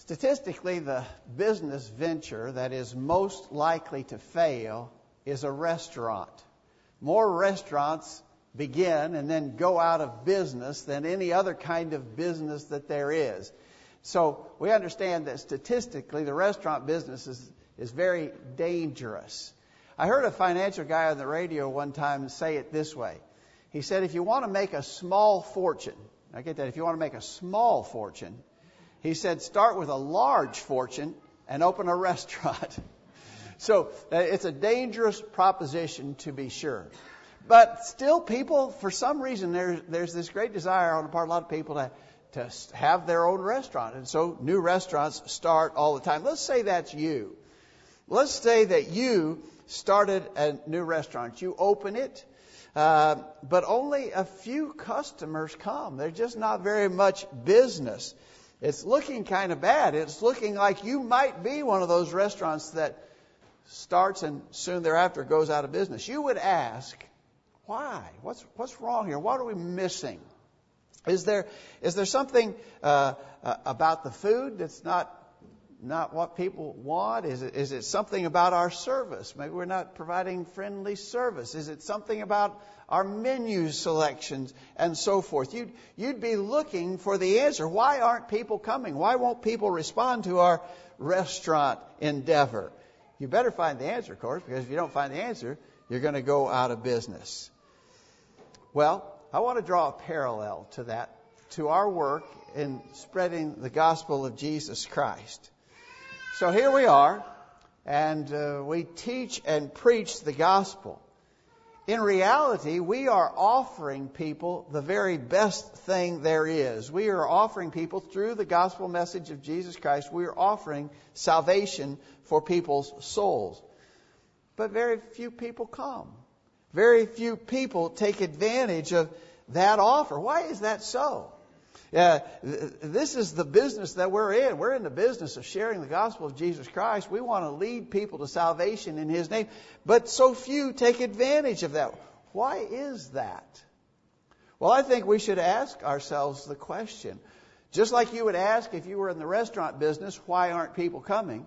Statistically, the business venture that is most likely to fail is a restaurant. More restaurants begin and then go out of business than any other kind of business that there is. So we understand that statistically the restaurant business is, is very dangerous. I heard a financial guy on the radio one time say it this way. He said, if you want to make a small fortune, I get that, if you want to make a small fortune, he said, start with a large fortune and open a restaurant. so uh, it's a dangerous proposition to be sure. But still, people, for some reason, there's, there's this great desire on the part of a lot of people to, to have their own restaurant. And so new restaurants start all the time. Let's say that's you. Let's say that you started a new restaurant. You open it, uh, but only a few customers come. There's just not very much business. It's looking kind of bad. It's looking like you might be one of those restaurants that starts and soon thereafter goes out of business. You would ask, why? What's, what's wrong here? What are we missing? Is there, is there something uh, uh, about the food that's not, not what people want? Is it, is it something about our service? Maybe we're not providing friendly service. Is it something about our menu selections and so forth? You'd, you'd be looking for the answer. Why aren't people coming? Why won't people respond to our restaurant endeavor? You better find the answer, of course, because if you don't find the answer, you're going to go out of business. Well, I want to draw a parallel to that, to our work in spreading the gospel of Jesus Christ. So here we are, and uh, we teach and preach the gospel. In reality, we are offering people the very best thing there is. We are offering people through the gospel message of Jesus Christ, we are offering salvation for people's souls. But very few people come. Very few people take advantage of that offer. Why is that so? Uh, this is the business that we're in. We're in the business of sharing the gospel of Jesus Christ. We want to lead people to salvation in His name. But so few take advantage of that. Why is that? Well, I think we should ask ourselves the question. Just like you would ask if you were in the restaurant business, why aren't people coming?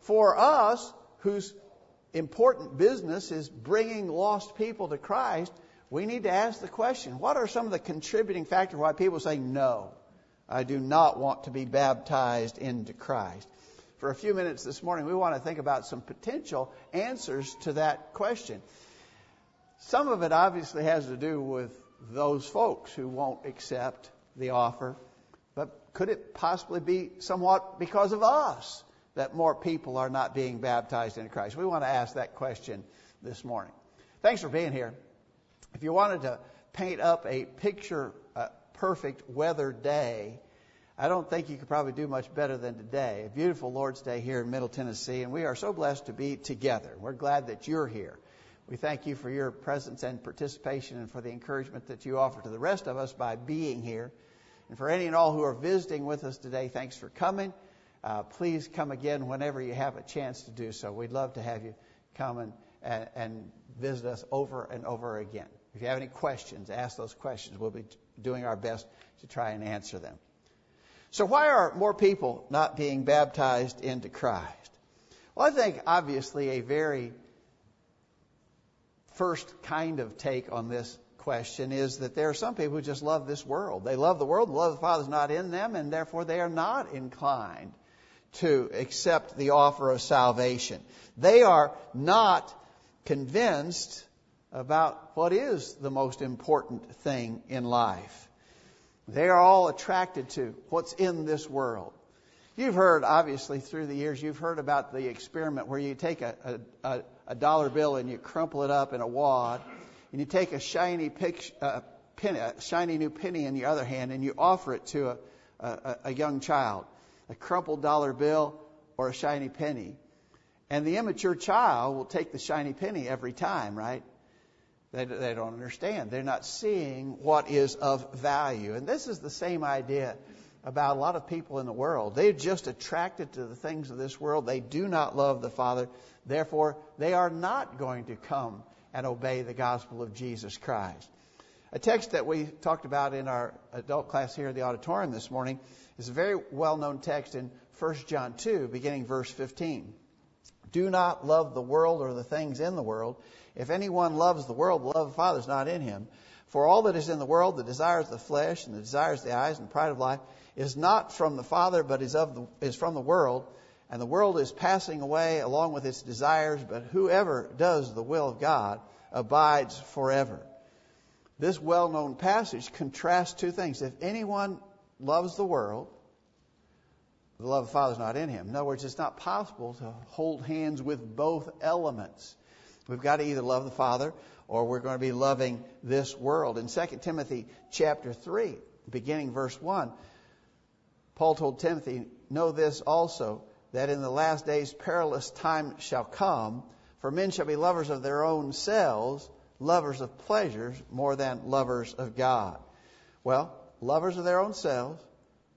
For us, whose important business is bringing lost people to Christ, we need to ask the question what are some of the contributing factors why people say, no, I do not want to be baptized into Christ? For a few minutes this morning, we want to think about some potential answers to that question. Some of it obviously has to do with those folks who won't accept the offer, but could it possibly be somewhat because of us? that more people are not being baptized into Christ? We want to ask that question this morning. Thanks for being here. If you wanted to paint up a picture uh, perfect weather day, I don't think you could probably do much better than today. A beautiful Lord's Day here in Middle Tennessee, and we are so blessed to be together. We're glad that you're here. We thank you for your presence and participation and for the encouragement that you offer to the rest of us by being here. And for any and all who are visiting with us today, thanks for coming uh, please come again whenever you have a chance to do so. We'd love to have you come and, and, and visit us over and over again. If you have any questions, ask those questions. We'll be doing our best to try and answer them. So, why are more people not being baptized into Christ? Well, I think obviously a very first kind of take on this question is that there are some people who just love this world. They love the world, the love of the Father is not in them, and therefore they are not inclined to accept the offer of salvation. They are not convinced about what is the most important thing in life. They are all attracted to what's in this world. You've heard, obviously, through the years, you've heard about the experiment where you take a, a, a dollar bill and you crumple it up in a wad, and you take a shiny, pic, uh, penny, a shiny new penny in the other hand, and you offer it to a, a young child a crumpled dollar bill or a shiny penny. And the immature child will take the shiny penny every time, right? They, they don't understand. They're not seeing what is of value. And this is the same idea about a lot of people in the world. They're just attracted to the things of this world. They do not love the Father. Therefore, they are not going to come and obey the gospel of Jesus Christ. A text that we talked about in our adult class here in the auditorium this morning is a very well known text in 1 John 2, beginning verse 15. Do not love the world or the things in the world. If anyone loves the world, the love of the Father is not in him. For all that is in the world, the desires of the flesh and the desires of the eyes and the pride of life, is not from the Father, but is, of the, is from the world. And the world is passing away along with its desires, but whoever does the will of God abides forever. This well known passage contrasts two things. If anyone loves the world, the love of the Father is not in him. In other words, it's not possible to hold hands with both elements. We've got to either love the Father or we're going to be loving this world. In 2 Timothy chapter 3, beginning verse 1, Paul told Timothy, Know this also, that in the last days perilous time shall come, for men shall be lovers of their own selves, lovers of pleasures more than lovers of God. Well, lovers of their own selves,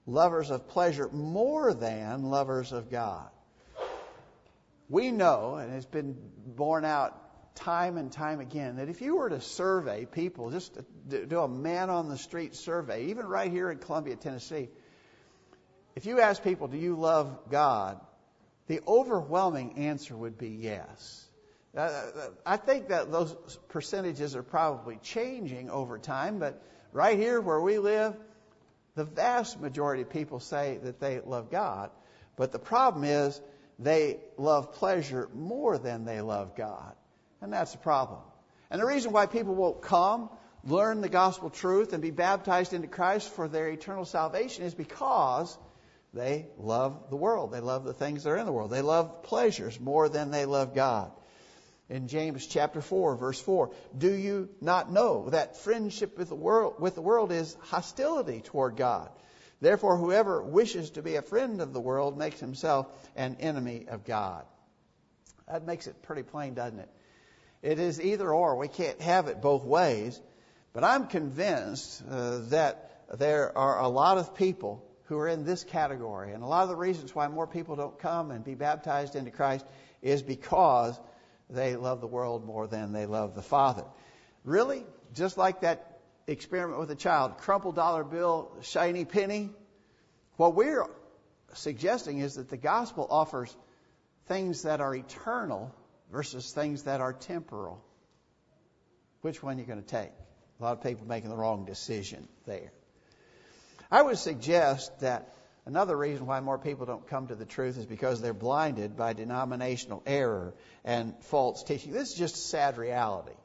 lovers of pleasure more than lovers of God. We know, and it's been borne out time and time again, that if you were to survey people, just do a man on the street survey, even right here in Columbia, Tennessee, if you ask people, do you love God? The overwhelming answer would be yes. Uh, uh, uh, I think that those percentages are probably changing over time, but right here where we live, the vast majority of people say that they love God, but the problem is they love pleasure more than they love God. And that's a problem. And the reason why people won't come, learn the gospel truth, and be baptized into Christ for their eternal salvation is because they love the world. They love the things that are in the world. They love pleasures more than they love God. In James chapter 4, verse 4, do you not know that friendship with the world, with the world is hostility toward God? Therefore, whoever wishes to be a friend of the world makes himself an enemy of God. That makes it pretty plain, doesn't it? It is either or. We can't have it both ways. But I'm convinced uh, that there are a lot of people who are in this category. And a lot of the reasons why more people don't come and be baptized into Christ is because they love the world more than they love the Father. Really? Just like that experiment with a child, crumpled dollar bill, shiny penny? What we're suggesting is that the gospel offers things that are eternal versus things that are temporal. Which one are you going to take? A lot of people making the wrong decision there. I would suggest that another reason why more people don't come to the truth is because they're blinded by denominational error and false teaching. This is just a sad reality.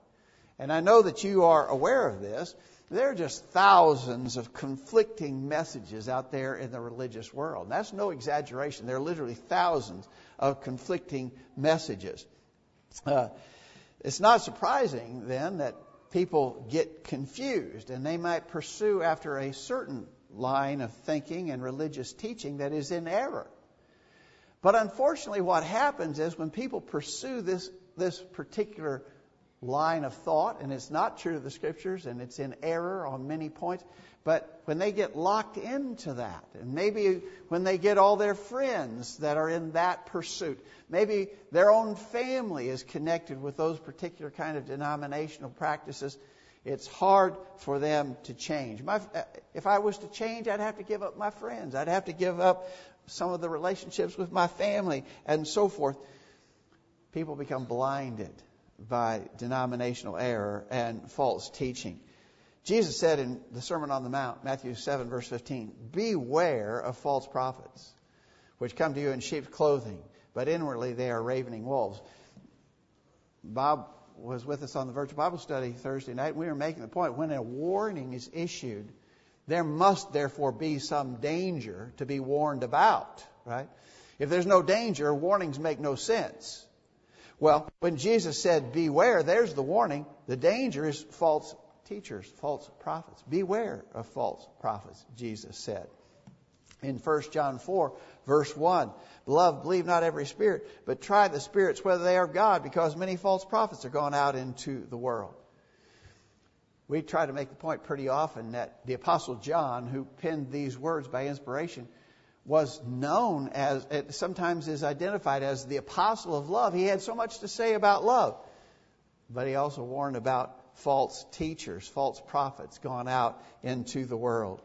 And I know that you are aware of this. There are just thousands of conflicting messages out there in the religious world. And that's no exaggeration. There are literally thousands of conflicting messages. Uh, it's not surprising then that people get confused and they might pursue after a certain line of thinking and religious teaching that is in error. But unfortunately, what happens is when people pursue this, this particular line of thought, and it's not true to the scriptures and it's in error on many points, but when they get locked into that, and maybe when they get all their friends that are in that pursuit, maybe their own family is connected with those particular kind of denominational practices, it's hard for them to change. My, if I was to change, I'd have to give up my friends. I'd have to give up some of the relationships with my family and so forth. People become blinded by denominational error and false teaching. Jesus said in the Sermon on the Mount, Matthew 7, verse 15, Beware of false prophets, which come to you in sheep's clothing, but inwardly they are ravening wolves. Bob was with us on the virtual Bible study Thursday night, we were making the point when a warning is issued, there must therefore be some danger to be warned about, right? If there's no danger, warnings make no sense. Well, when Jesus said, Beware, there's the warning. The danger is false teachers, false prophets. Beware of false prophets, Jesus said. In 1 John 4, verse 1, Beloved, believe not every spirit, but try the spirits whether they are of God, because many false prophets are gone out into the world. We try to make the point pretty often that the Apostle John, who penned these words by inspiration, was known as, sometimes is identified as the apostle of love. He had so much to say about love. But he also warned about false teachers, false prophets gone out into the world.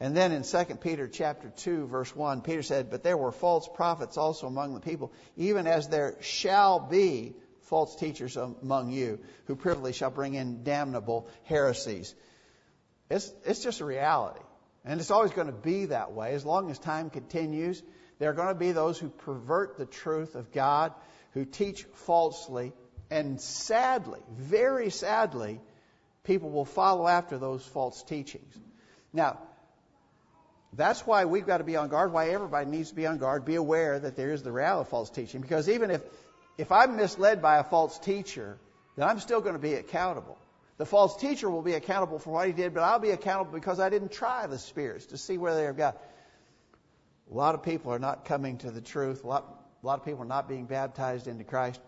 And then in 2 Peter chapter 2 verse 1, Peter said, "But there were false prophets also among the people, even as there shall be false teachers among you, who privily shall bring in damnable heresies." It's, it's just a reality. And it's always going to be that way. As long as time continues, there are going to be those who pervert the truth of God, who teach falsely, and sadly, very sadly, people will follow after those false teachings. Now, that's why we've got to be on guard, why everybody needs to be on guard, be aware that there is the reality of false teaching. Because even if, if I'm misled by a false teacher, then I'm still going to be accountable. The false teacher will be accountable for what he did, but I'll be accountable because I didn't try the spirits to see where they are God. A lot of people are not coming to the truth. A lot, a lot of people are not being baptized into Christ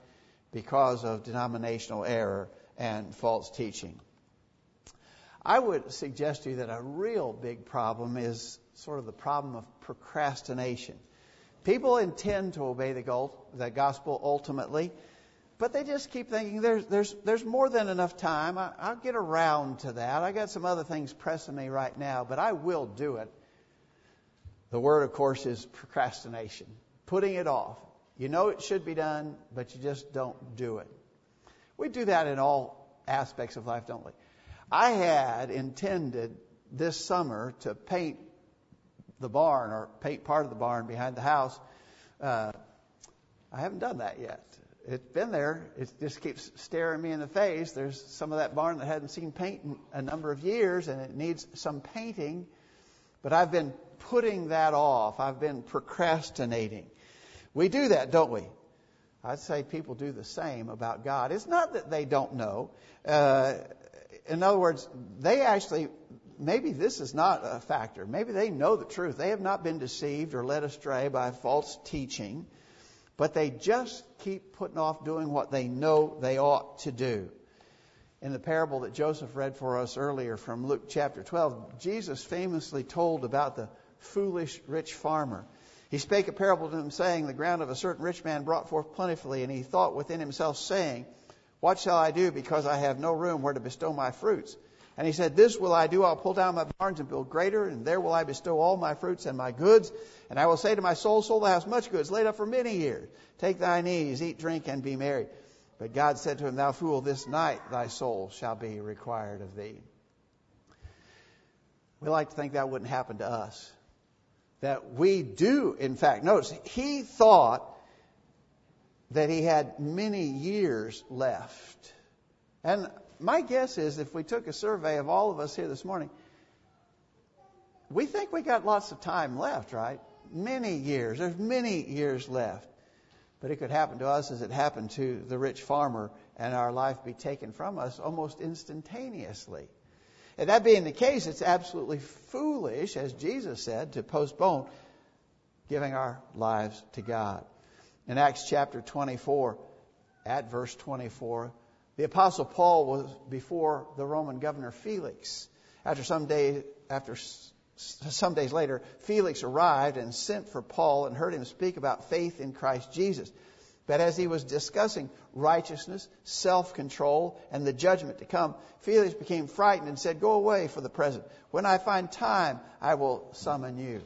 because of denominational error and false teaching. I would suggest to you that a real big problem is sort of the problem of procrastination. People intend to obey the, gospel ultimately, but they just keep thinking there's, there's, there's more than enough time. I, I'll get around to that. I got some other things pressing me right now, but I will do it. The word, of course, is procrastination, putting it off. You know it should be done, but you just don't do it. We do that in all aspects of life, don't we? I had intended this summer to paint the barn or paint part of the barn behind the house. Uh, I haven't done that yet. It's been there. It just keeps staring me in the face. There's some of that barn that hadn't seen paint in a number of years, and it needs some painting. But I've been putting that off. I've been procrastinating. We do that, don't we? I'd say people do the same about God. It's not that they don't know. Uh, in other words, they actually, maybe this is not a factor. Maybe they know the truth. They have not been deceived or led astray by false teaching, but they just keep putting off doing what they know they ought to do. In the parable that Joseph read for us earlier from Luke chapter 12, Jesus famously told about the foolish rich farmer. He spake a parable to him, saying, The ground of a certain rich man brought forth plentifully, and he thought within himself, saying, What shall I do, because I have no room where to bestow my fruits? And he said, This will I do. I'll pull down my barns and build greater, and there will I bestow all my fruits and my goods. And I will say to my soul, Soul, thou hast much goods laid up for many years. Take thine ease, eat, drink, and be merry. But God said to him, Thou fool, this night thy soul shall be required of thee. We like to think that wouldn't happen to us. That we do, in fact, notice, he thought that he had many years left. And my guess is if we took a survey of all of us here this morning, we think we got lots of time left, right? Many years. There's many years left. But it could happen to us as it happened to the rich farmer and our life be taken from us almost instantaneously. And that being the case, it's absolutely foolish, as Jesus said, to postpone giving our lives to God. In Acts chapter 24, at verse 24, the apostle Paul was before the Roman governor Felix. After some day, after some days later, Felix arrived and sent for Paul and heard him speak about faith in Christ Jesus. But as he was discussing righteousness, self control, and the judgment to come, Felix became frightened and said, Go away for the present. When I find time, I will summon you.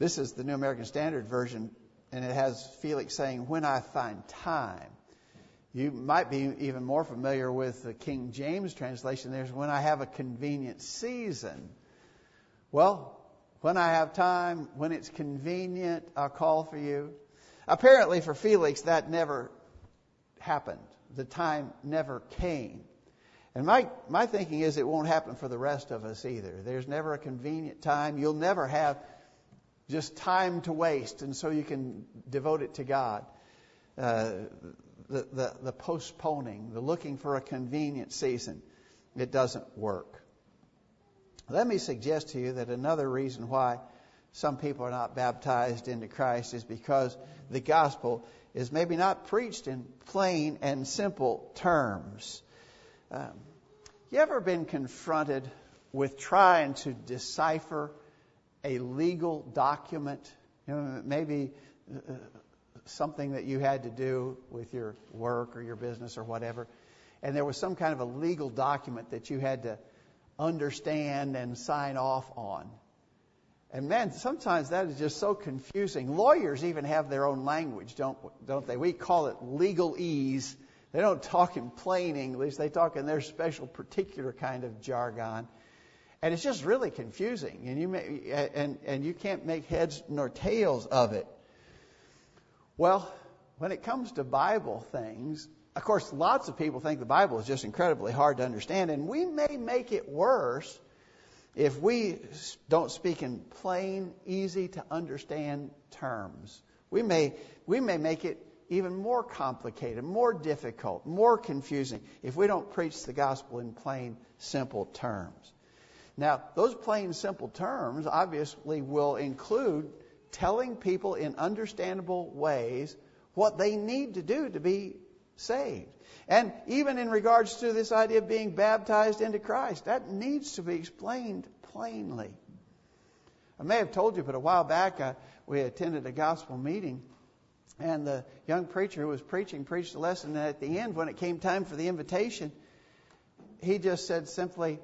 This is the New American Standard Version, and it has Felix saying, When I find time. You might be even more familiar with the King James translation. There's when I have a convenient season. Well, when I have time, when it's convenient, I'll call for you. Apparently, for Felix, that never happened. The time never came. And my, my thinking is it won't happen for the rest of us either. There's never a convenient time. You'll never have just time to waste, and so you can devote it to God. Uh, the, the, the postponing, the looking for a convenient season, it doesn't work. Let me suggest to you that another reason why some people are not baptized into Christ is because the gospel is maybe not preached in plain and simple terms. Um, you ever been confronted with trying to decipher a legal document? You know, maybe uh, something that you had to do with your work or your business or whatever, and there was some kind of a legal document that you had to understand and sign off on. And man, sometimes that is just so confusing. Lawyers even have their own language, don't, don't they? We call it legalese. They don't talk in plain English. They talk in their special, particular kind of jargon. And it's just really confusing. And you, may, and, and you can't make heads nor tails of it. Well, when it comes to Bible things, of course, lots of people think the Bible is just incredibly hard to understand. And we may make it worse if we don't speak in plain, easy to understand terms, we may, we may make it even more complicated, more difficult, more confusing if we don't preach the gospel in plain, simple terms. Now, those plain, simple terms obviously will include telling people in understandable ways what they need to do to be saved. And even in regards to this idea of being baptized into Christ, that needs to be explained plainly. I may have told you, but a while back we attended a gospel meeting, and the young preacher who was preaching preached a lesson. And at the end, when it came time for the invitation, he just said simply,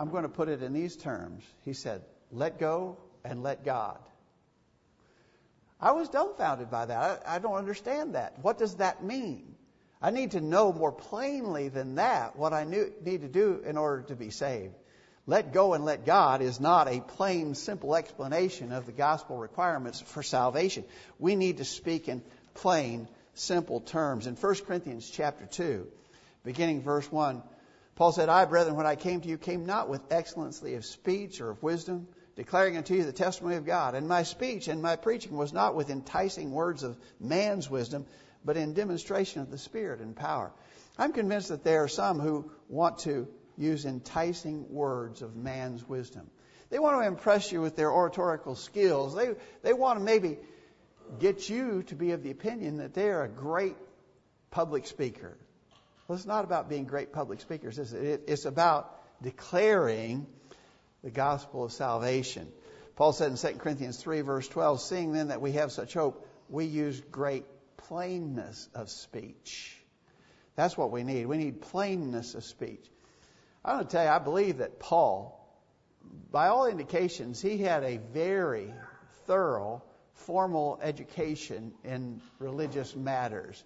I'm going to put it in these terms. He said, Let go and let God. I was dumbfounded by that. I, I don't understand that. What does that mean? I need to know more plainly than that what I knew, need to do in order to be saved. Let go and let God is not a plain, simple explanation of the gospel requirements for salvation. We need to speak in plain, simple terms. In 1 Corinthians chapter 2, beginning verse 1, Paul said, I, brethren, when I came to you, came not with excellency of speech or of wisdom, declaring unto you the testimony of God. And my speech and my preaching was not with enticing words of man's wisdom, but in demonstration of the Spirit and power. I'm convinced that there are some who want to use enticing words of man's wisdom. They want to impress you with their oratorical skills. They, they want to maybe get you to be of the opinion that they are a great public speaker. Well, it's not about being great public speakers, is it? It's about declaring the gospel of salvation. Paul said in 2 Corinthians 3, verse 12, Seeing then that we have such hope, we use great plainness of speech. That's what we need. We need plainness of speech. I want to tell you, I believe that Paul, by all indications, he had a very thorough, formal education in religious matters.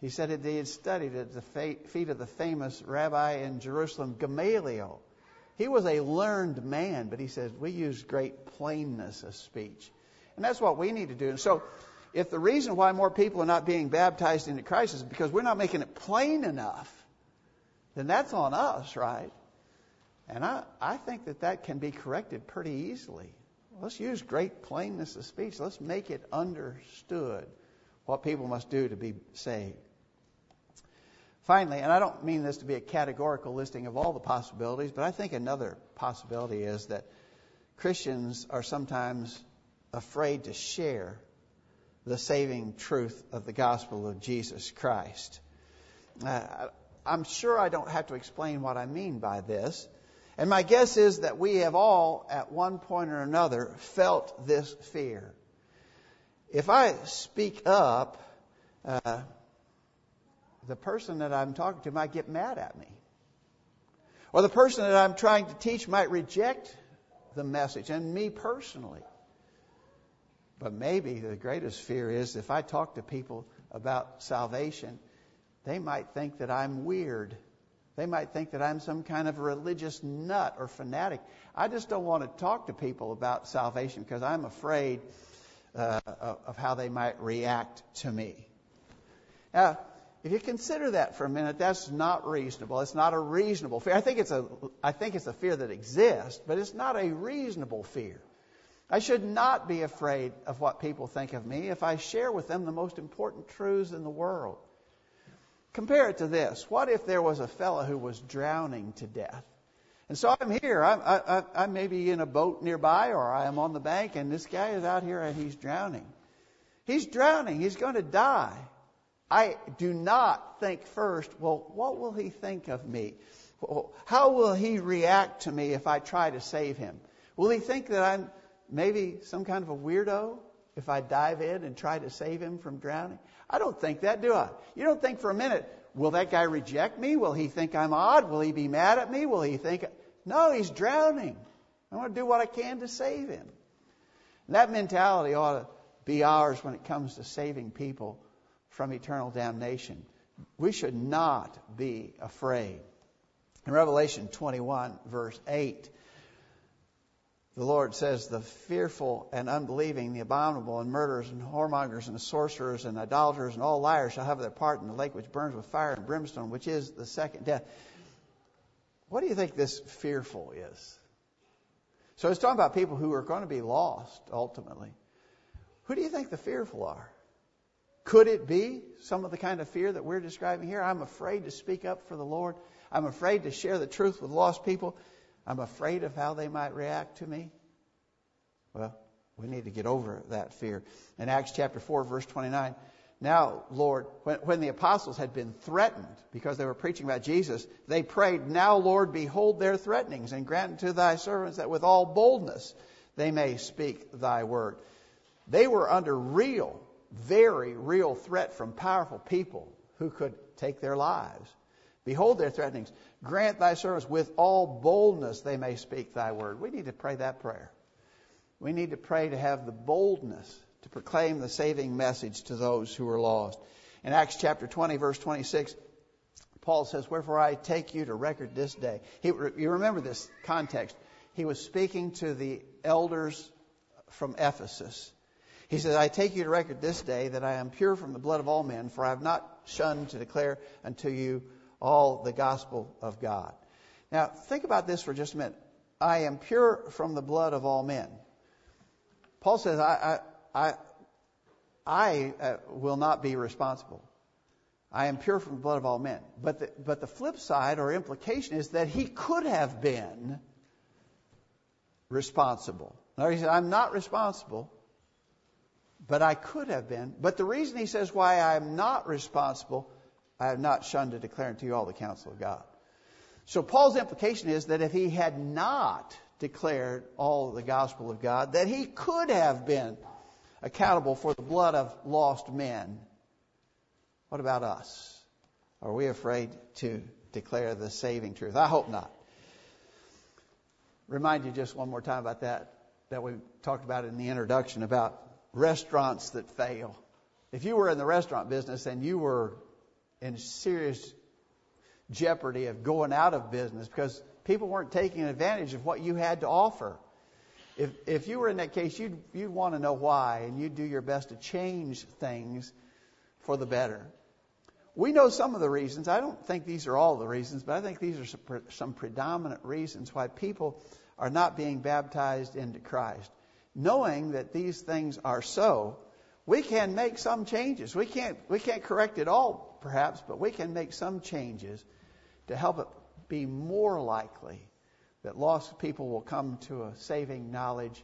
He said that he had studied at the feet of the famous rabbi in Jerusalem, Gamaliel. He was a learned man, but he says we use great plainness of speech. And that's what we need to do. And so if the reason why more people are not being baptized into Christ is because we're not making it plain enough, then that's on us, right? And I, I think that that can be corrected pretty easily. Let's use great plainness of speech. Let's make it understood what people must do to be saved. Finally, and I don't mean this to be a categorical listing of all the possibilities, but I think another possibility is that Christians are sometimes afraid to share the saving truth of the gospel of Jesus Christ. Uh, I'm sure I don't have to explain what I mean by this. And my guess is that we have all, at one point or another, felt this fear. If I speak up, uh, the person that I'm talking to might get mad at me. Or the person that I'm trying to teach might reject the message, and me personally. But maybe the greatest fear is if I talk to people about salvation, they might think that I'm weird. They might think that I'm some kind of a religious nut or fanatic. I just don't want to talk to people about salvation because I'm afraid uh, of how they might react to me. Now, if you consider that for a minute, that's not reasonable. It's not a reasonable fear. I think it's a, I think it's a fear that exists, but it's not a reasonable fear. I should not be afraid of what people think of me if I share with them the most important truths in the world. Compare it to this. What if there was a fellow who was drowning to death? And so I'm here. I, I, I may be in a boat nearby or I am on the bank and this guy is out here and he's drowning. He's drowning. He's going to die. I do not think first, well, what will he think of me? How will he react to me if I try to save him? Will he think that I'm maybe some kind of a weirdo if I dive in and try to save him from drowning? I don't think that, do I? You don't think for a minute, will that guy reject me? Will he think I'm odd? Will he be mad at me? Will he think. No, he's drowning. I want to do what I can to save him. And that mentality ought to be ours when it comes to saving people from eternal damnation. We should not be afraid. In Revelation 21, verse 8, the Lord says, The fearful and unbelieving, the abominable, and murderers, and whoremongers, and sorcerers, and idolaters, and all liars shall have their part in the lake which burns with fire and brimstone, which is the second death. What do you think this fearful is? So it's talking about people who are going to be lost ultimately. Who do you think the fearful are? Could it be some of the kind of fear that we're describing here? I'm afraid to speak up for the Lord. I'm afraid to share the truth with lost people. I'm afraid of how they might react to me. Well, we need to get over that fear. In Acts chapter 4, verse 29, now, Lord, when, when, the apostles had been threatened because they were preaching about Jesus, they prayed, Now, Lord, behold their threatenings, and grant to thy servants that with all boldness they may speak thy word. They were under real, very real threat from powerful people who could take their lives. Behold their threatenings. Grant thy servants with all boldness they may speak thy word. We need to pray that prayer. We need to pray to have the boldness to proclaim the saving message to those who are lost. In Acts chapter 20, verse 26, Paul says, Wherefore I take you to record this day. He, you remember this context. He was speaking to the elders from Ephesus. He says, I take you to record this day that I am pure from the blood of all men, for I have not shunned to declare unto you all the gospel of God. Now, think about this for just a minute. I am pure from the blood of all men. Paul says, I, I, I, I uh, will not be responsible. I am pure from the blood of all men. But the, but the flip side or implication is that he could have been responsible. Now he said, I'm not responsible, but I could have been. But the reason he says why I'm not responsible I have not shunned to declare unto you all the counsel of God. So Paul's implication is that if he had not declared all the gospel of God, that he could have been accountable for the blood of lost men. What about us? Are we afraid to declare the saving truth? I hope not. Remind you just one more time about that, that we talked about in the introduction about restaurants that fail. If you were in the restaurant business and you were in serious jeopardy of going out of business because people weren't taking advantage of what you had to offer. If, if you were in that case, you'd, you'd want to know why, and you'd do your best to change things for the better. We know some of the reasons. I don't think these are all the reasons, but I think these are some, some predominant reasons why people are not being baptized into Christ. Knowing that these things are so, we can make some changes. We can't, we can't correct it all perhaps, but we can make some changes to help it be more likely that lost people will come to a saving knowledge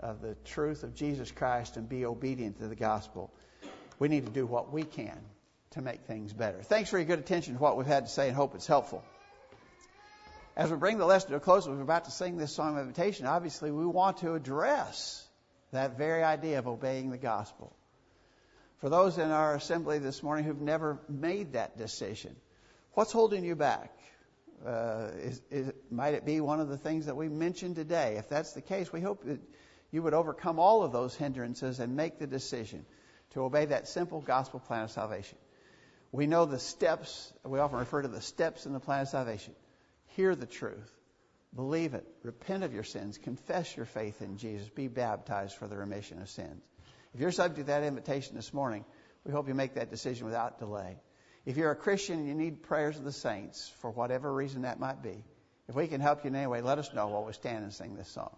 of the truth of Jesus Christ and be obedient to the gospel. We need to do what we can to make things better. Thanks for your good attention to what we've had to say and hope it's helpful. As we bring the lesson to a close, we're about to sing this song of invitation. Obviously, we want to address that very idea of obeying the gospel. For those in our assembly this morning who've never made that decision, what's holding you back? Uh, is, is, might it be one of the things that we mentioned today? If that's the case, we hope that you would overcome all of those hindrances and make the decision to obey that simple gospel plan of salvation. We know the steps, we often refer to the steps in the plan of salvation. Hear the truth, believe it, repent of your sins, confess your faith in Jesus, be baptized for the remission of sins. If you're subject to that invitation this morning, we hope you make that decision without delay. If you're a Christian and you need prayers of the saints for whatever reason that might be, if we can help you in any way, let us know while we stand and sing this song.